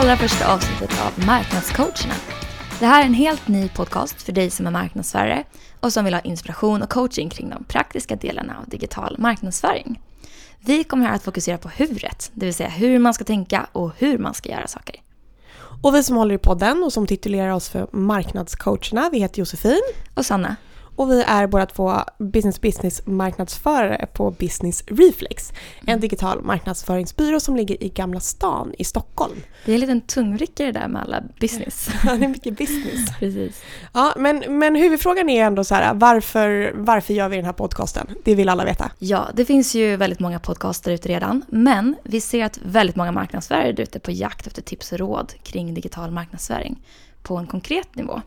allra första avsnittet av Marknadscoacherna. Det här är en helt ny podcast för dig som är marknadsförare och som vill ha inspiration och coaching kring de praktiska delarna av digital marknadsföring. Vi kommer här att fokusera på huret, det vill säga hur man ska tänka och hur man ska göra saker. Och vi som håller i podden och som titulerar oss för marknadscoacherna, vi heter Josefin. Och Sanna. Och vi är båda två business business marknadsförare på Business Reflex. En Mm. digital marknadsföringsbyrå som ligger i Gamla stan i Stockholm. Det är en liten tungvrickare där med alla business. Ja, det är mycket business. Precis. Ja, men, men huvudfrågan är ändå så här, varför, varför gör vi den här podcasten? Det vill alla veta. Ja, det finns ju väldigt många podcaster ute redan, men vi ser att väldigt många marknadsförare är ute på jakt efter tips och råd kring digital marknadsföring på en konkret nivå.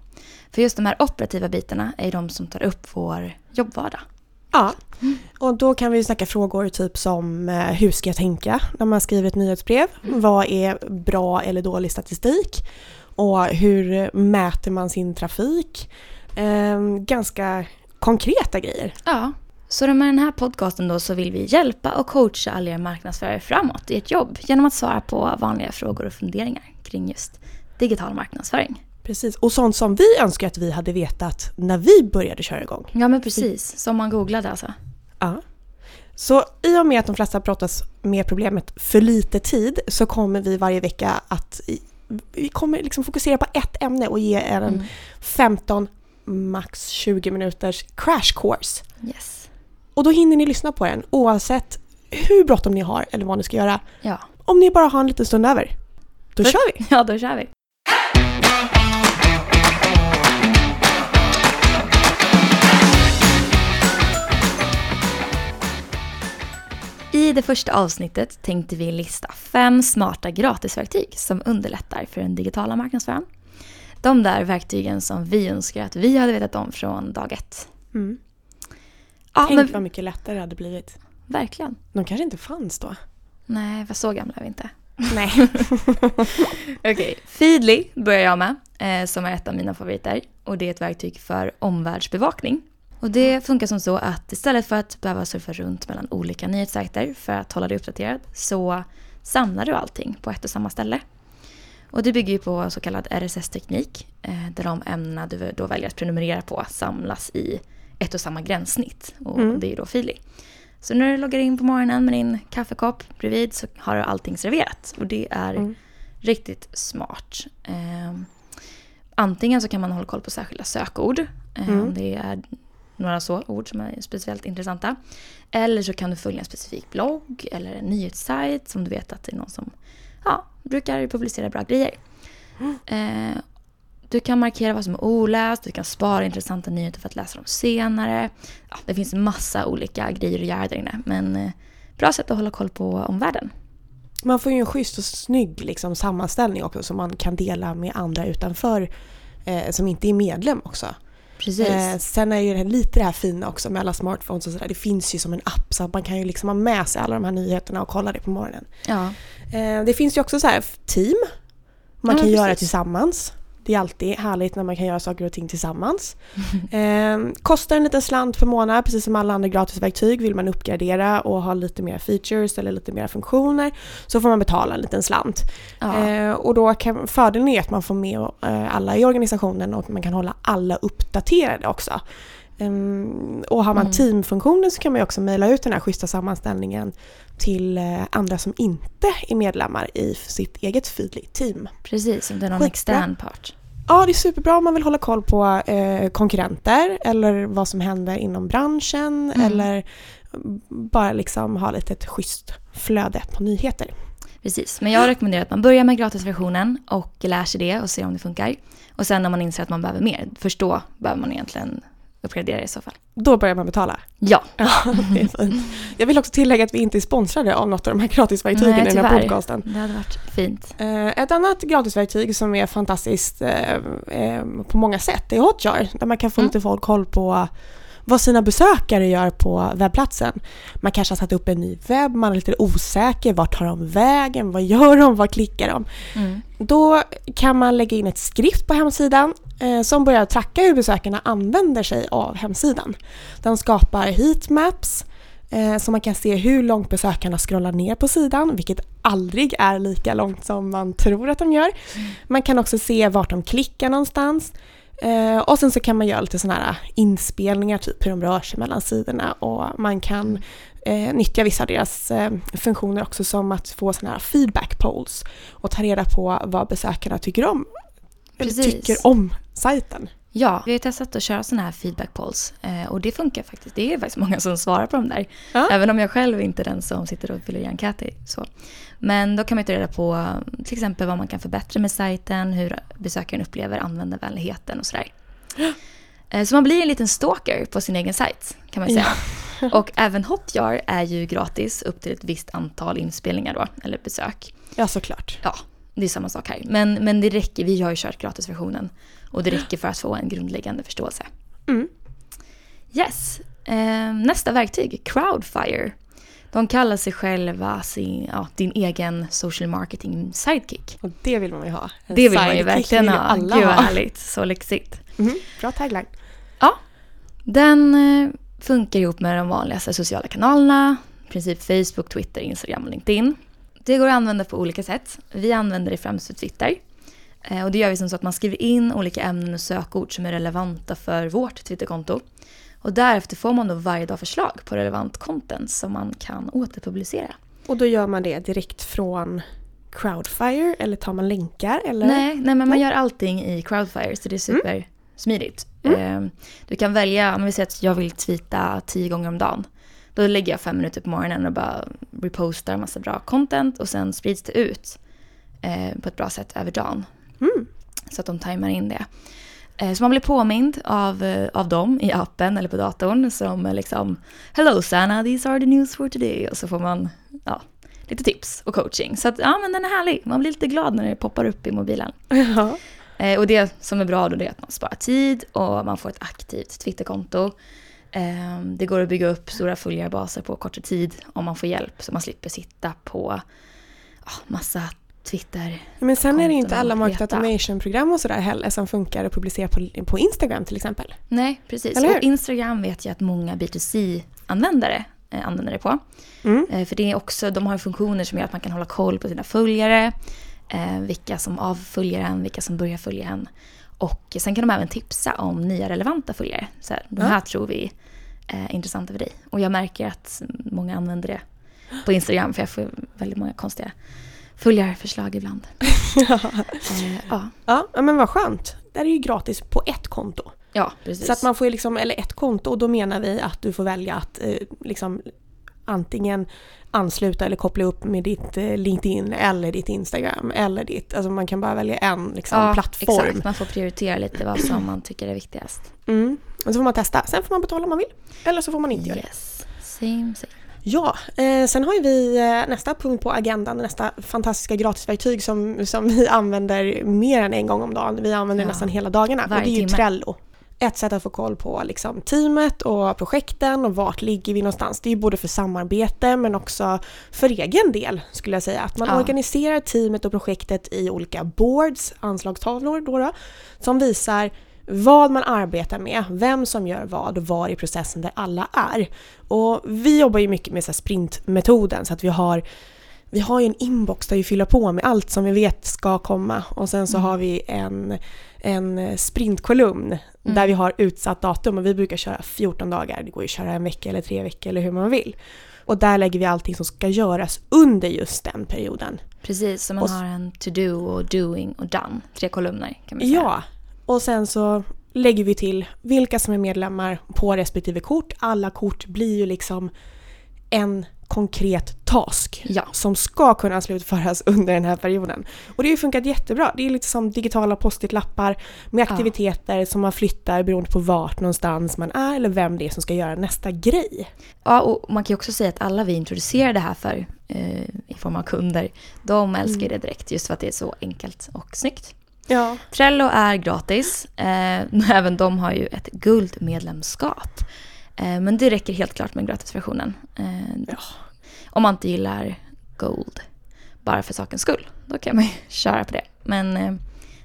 För just de här operativa bitarna är de som tar upp vår jobbvardag. Ja, och då kan vi snacka frågor typ som eh, hur ska jag tänka när man skriver ett nyhetsbrev? Vad är bra eller dålig statistik? Och hur mäter man sin trafik? Ehm, ganska konkreta grejer. Ja, så med den här podcasten då så vill vi hjälpa och coacha alla er marknadsförare framåt i ert jobb genom att svara på vanliga frågor och funderingar kring just digital marknadsföring. Precis, och sånt som vi önskar att vi hade vetat när vi började köra igång. Ja men precis, som man googlade alltså. Ja. Så i och med att de flesta brottas med problemet för lite tid så kommer vi varje vecka att vi kommer liksom fokusera på ett ämne och ge er en Mm. 15 max 20 minuters crash course. Yes. Och då hinner ni lyssna på den oavsett hur bråttom ni har eller vad ni ska göra. Ja. Om ni bara har en liten stund över, då Då- kör vi! Ja, då kör vi. I det första avsnittet tänkte vi lista fem smarta gratisverktyg som underlättar för den digitala marknadsföringen. De där verktygen som vi önskar att vi hade vetat om från dag ett. Mm. Ja, Tänk men vad mycket lättare det hade blivit. verkligen. De kanske inte fanns då. Nej, för så gamla är vi inte. Nej. Okej, Feedly börjar jag med, eh, som är ett av mina favoriter. Och det är ett verktyg för omvärldsbevakning. Och det funkar som så att istället för att behöva surfa runt mellan olika nyhetssajter för att hålla dig uppdaterad så samlar du allting på ett och samma ställe. Och det bygger ju på så kallad RSS-teknik eh, där de ämnena du då väljer att prenumerera på samlas i ett och samma gränssnitt. Och Mm. det är då Feedly. Så när du loggar in på morgonen med din kaffekopp bredvid så har du allting serverat. Och det är Mm. riktigt smart. Eh, antingen så kan man hålla koll på särskilda sökord. Eh, Mm. Om det är några så ord som är speciellt intressanta. Eller så kan du följa en specifik blogg eller en nyhetssajt som du vet att det är någon som ja, brukar publicera bra grejer. Eh, du kan markera vad som är oläst, du kan spara intressanta nyheter för att läsa dem senare. Ja, det finns massa olika grejer att göra där inne. Men eh, bra sätt att hålla koll på omvärlden. Man får ju en schysst och snygg liksom, sammanställning också som man kan dela med andra utanför eh, som inte är medlem också. Precis. Eh, sen är ju lite det här fina också med alla smartphones och sådär. Det finns ju som en app så att man kan ju liksom ha med sig alla de här nyheterna och kolla det på morgonen. ja. Eh, det finns ju också så här team man Ja, kan men göra precis. tillsammans. Det är alltid härligt när man kan göra saker och ting tillsammans. Eh, kostar en liten slant per månad, precis som alla andra gratisverktyg. Vill man uppgradera och ha lite mer features eller lite mer funktioner så får man betala en liten slant. Ja. Eh, och då kan, fördelen är att man får med eh, alla i organisationen och man kan hålla alla uppdaterade också. Ehm, och har man Mm. teamfunktionen så kan man också mejla ut den här schyssta sammanställningen till eh, andra som inte är medlemmar i sitt eget Feedly-team. Precis, om det är någon Skitbra. extern part. Ja, det är superbra om man vill hålla koll på eh, konkurrenter eller vad som händer inom branschen Mm. eller bara liksom ha lite ett schysst flöde på nyheter. Precis, men jag rekommenderar att man börjar med gratisversionen och lär sig det och ser om det funkar. Och sen när man inser att man behöver mer, först då behöver man egentligen uppgradera i så fall. Då börjar man betala. Ja, Ja, det är fint. Jag vill också tillägga att vi inte är sponsrade av något av de här gratisverktygen Nej, i den här podcasten. det hade varit fint. Eh, Ett annat gratisverktyg som är fantastiskt eh, eh, på många sätt är Hotjar där man kan få Mm. lite folk koll på vad sina besökare gör på webbplatsen. Man kanske har satt upp en ny webb, man är lite osäker. Vart tar de vägen? Vad gör de? Vad klickar de? Mm. Då kan man lägga in ett skrift på hemsidan eh, som börjar tracka hur besökarna använder sig av hemsidan. Den skapar heatmaps Eh, så man kan se hur långt besökarna scrollar ner på sidan, vilket aldrig är lika långt som man tror att de gör. Man kan också se vart de klickar någonstans. Eh, och sen så kan man göra lite sådana här inspelningar, typ hur de rör sig mellan sidorna och man kan eh, nyttja vissa av deras eh, funktioner också som att få sådana här feedback polls och ta reda på vad besökarna tycker om. Eller Precis. tycker om sajten. Ja, vi har testat att köra sådana här feedback polls eh, och det funkar faktiskt. Det är faktiskt många som svarar på dem där. Ja. Även om jag själv inte är den som sitter och fyller i enkäter. Så. Men då kan man ta reda på till exempel vad man kan förbättra med sajten, hur besökaren upplever användarvänligheten och sådär. Eh, Så man blir en liten stalker på sin egen sajt kan man säga. Och även Hotjar är ju gratis upp till ett visst antal inspelningar då, eller besök. Ja, såklart. Ja, det är samma sak här. Men, men det räcker, vi har ju kört gratisversionen. Och det räcker för att få en grundläggande förståelse. Mm. Yes. Eh, nästa verktyg, Crowdfire. De kallar sig själva sin, ja, din egen social marketing sidekick. Och det vill man ju ha. En Det vill man ju verkligen ha. Alla Gud vad härligt. Så lyxigt. Mhm, Bra tagline. Ja, den eh, funkar ihop med de vanligaste sociala kanalerna. I princip Facebook, Twitter, Instagram och LinkedIn. Det går att använda på olika sätt. Vi använder det främst för Twitter. Eh, Och det gör vi som så att man skriver in olika ämnen och sökord som är relevanta för vårt Twitterkonto. Och därefter får man då varje dag förslag på relevant content som man kan återpublicera. Och då gör man det direkt från Crowdfire eller tar man länkar eller? Nej, nej, men man gör allting i Crowdfire så det är supersmidigt. Eh, Du kan välja, om vi säger att jag vill tweeta tio gånger om dagen. Då lägger jag fem minuter på morgonen och bara repostar massa bra content och sen sprids det ut eh, på ett bra sätt över dagen. Mm. Så att de tajmar in det. Eh, Så man blir påmind av, eh, av dem i appen eller på datorn som är liksom Hello Sanna, these are the news for today. Och så får man ja, lite tips och coaching. Så att ja men den är härlig. Man blir lite glad när det poppar upp i mobilen. Ja. Eh, och det som är bra då är att man sparar tid och man får ett aktivt Twitterkonto. Eh, det går att bygga upp stora följarbaser på kortare tid om man får hjälp så man slipper sitta på massa Twitter. Men sen är det ju inte alla market automation-program och sådär heller som funkar att publicera på, på Instagram till exempel. Nej, precis. Och Instagram vet jag att många B2C-användare eh, använder det på. Mm. Eh, för det är också, de har funktioner som gör att man kan hålla koll på sina följare. Eh, vilka som avföljer en, vilka som börjar följa en. Och sen kan de även tipsa om nya relevanta följare. Så här, de här tror vi är intressanta för dig. Och jag märker att många använder det på Instagram för jag får väldigt många konstiga följarförslag ibland. Eh, ja. Ja, ja, men vad skönt. Det här är ju gratis på ett konto. ja, precis. Så att man får ju liksom, eller ett konto och då menar vi att du får välja att eh, liksom antingen ansluta eller koppla upp med ditt eh, LinkedIn eller ditt Instagram eller ditt, alltså man kan bara välja en liksom, ja, plattform. Exakt, man får prioritera lite vad som man tycker är viktigast. Mm. Och så får man testa, sen får man betala om man vill. Eller så får man inte göra det. Yes, same same. Ja, eh, sen har ju vi eh, nästa punkt på agendan, nästa fantastiska gratisverktyg som, som vi använder mer än en gång om dagen. Vi använder Ja. nästan hela dagarna och det Varje är ju timme. Trello. Ett sätt att få koll på liksom, teamet och projekten och vart ligger vi någonstans. Det är ju både för samarbete men också för egen del skulle jag säga. Att man Ja. organiserar teamet och projektet i olika boards, anslagstavlor då, då som visar vad man arbetar med, vem som gör vad och var i processen där alla är. Och vi jobbar ju mycket med så sprintmetoden så att vi har vi har ju en inbox där vi fyller på med allt som vi vet ska komma och sen så Mm. har vi en, en sprintkolumn Mm. där vi har utsatt datum och vi brukar köra 14 dagar. Det går ju att köra en vecka eller tre veckor eller hur man vill. Och där lägger vi allting som ska göras under just den perioden. Precis, så man Och har en to-do och doing och done. Tre kolumner kan man säga. Ja, och sen så lägger vi till vilka som är medlemmar på respektive kort. Alla kort blir ju liksom en konkret task Ja. som ska kunna slutföras under den här perioden. Och det har ju funkat jättebra. Det är lite som digitala post-it-lappar med Ja. aktiviteter som man flyttar beroende på vart någonstans man är eller vem det är som ska göra nästa grej. Ja, och man kan ju också säga att alla vi introducerar det här för eh, i form av kunder, de älskar Mm. det direkt just för att det är så enkelt och snyggt. Ja. Trello är gratis, eh, även de har ju ett guldmedlemskap. Eh, men det räcker helt klart med gratisversionen. Eh, Ja. Om man inte gillar Gold, bara för sakens skull, då kan man ju köra på det. Men eh,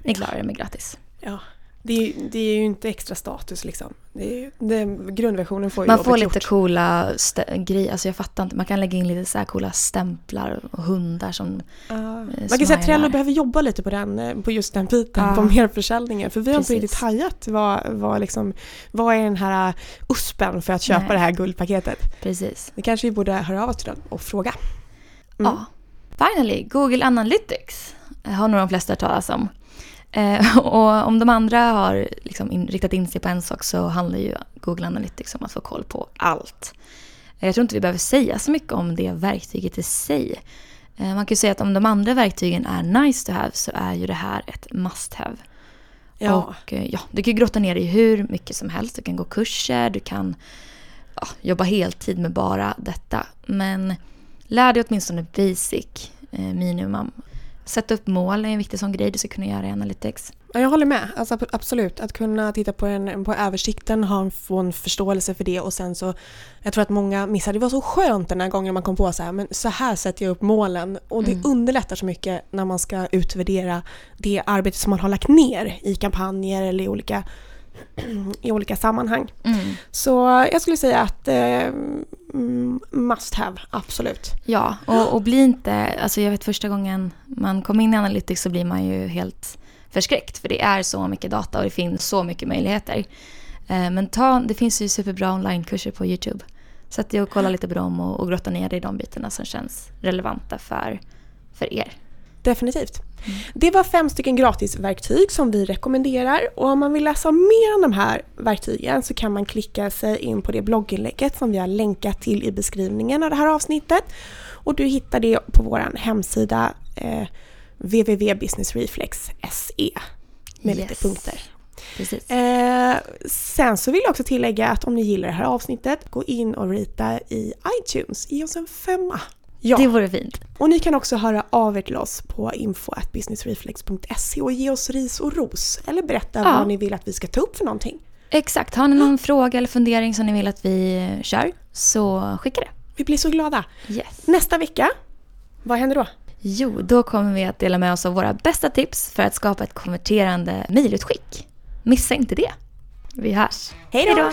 ni klarar det med gratis. Ja. Det är, det är ju inte extra status liksom. Det är, det, grundversionen får ju Man får lite gjort. coola grejer, alltså jag fattar inte. Man kan lägga in lite så coola stämplar och hundar som... Ja. Man kan säga att Trello behöver jobba lite på, den, eh, på just den biten, Ja. på merförsäljningen. För vi har inte riktigt hajat vad, vad, liksom, vad är den här eh, USPen för att köpa Nej. det här guldpaketet. Precis. Det kanske vi borde höra av oss till den och fråga. Mm. Ja. Finally, Google Analytics har nog de flesta hört talas om. Eh, och om de andra har liksom in, riktat in sig på en sak så handlar ju Google Analytics om att få koll på allt. Eh, Jag tror inte vi behöver säga så mycket om det verktyget i sig. Eh, man kan ju säga att om de andra verktygen är nice to have så är ju det här ett must have. Ja. Och eh, ja, du kan ju grotta ner dig i hur mycket som helst. Du kan gå kurser, du kan ja, jobba heltid med bara detta. Men lär dig åtminstone basic eh, minimum. Sätta upp mål är en viktig sån grej du ska kunna göra i Analytics. Ja, jag håller med. Alltså, ab- absolut. Att kunna titta på, en, på översikten, ha en, få en förståelse för det och sen så... Jag tror att många missar. Det var så skönt den här gången man kom på så här, men så här sätter jag upp målen. Och det Mm. underlättar så mycket när man ska utvärdera det arbete som man har lagt ner i kampanjer eller i olika, i olika sammanhang. Så jag skulle säga att eh, mm, must have, absolut. Ja, och, och bli inte... Alltså jag vet första gången man kom in i Analytics så blir man ju helt förskräckt. För det är så mycket data och det finns så mycket möjligheter. Eh, men ta, det finns ju superbra onlinekurser på YouTube. Sätt dig och kolla lite på dem och, och grotta ner dig i de bitarna som känns relevanta för, för er. Definitivt. Det var fem stycken gratisverktyg som vi rekommenderar och om man vill läsa mer om de här verktygen så kan man klicka sig in på det blogginlägget som vi har länkat till i beskrivningen av det här avsnittet. Och du hittar det på vår hemsida eh, www.businessreflex.se med lite Yes. punkter. Precis. Eh, sen så vill jag också tillägga att om ni gillar det här avsnittet, gå in och rita i iTunes. Ge oss en femma. Ja. Det vore fint. Och ni kan också höra av er till oss på info.businessreflex.se och ge oss ris och ros. Eller berätta Ja. vad ni vill att vi ska ta upp för någonting. Exakt. Har ni någon fråga eller fundering som ni vill att vi kör så skicka det. Vi blir så glada. Yes. Nästa vecka, vad händer då? Jo, då kommer vi att dela med oss av våra bästa tips för att skapa ett konverterande mejlutskick. Missa inte det. Vi hörs. Hej då!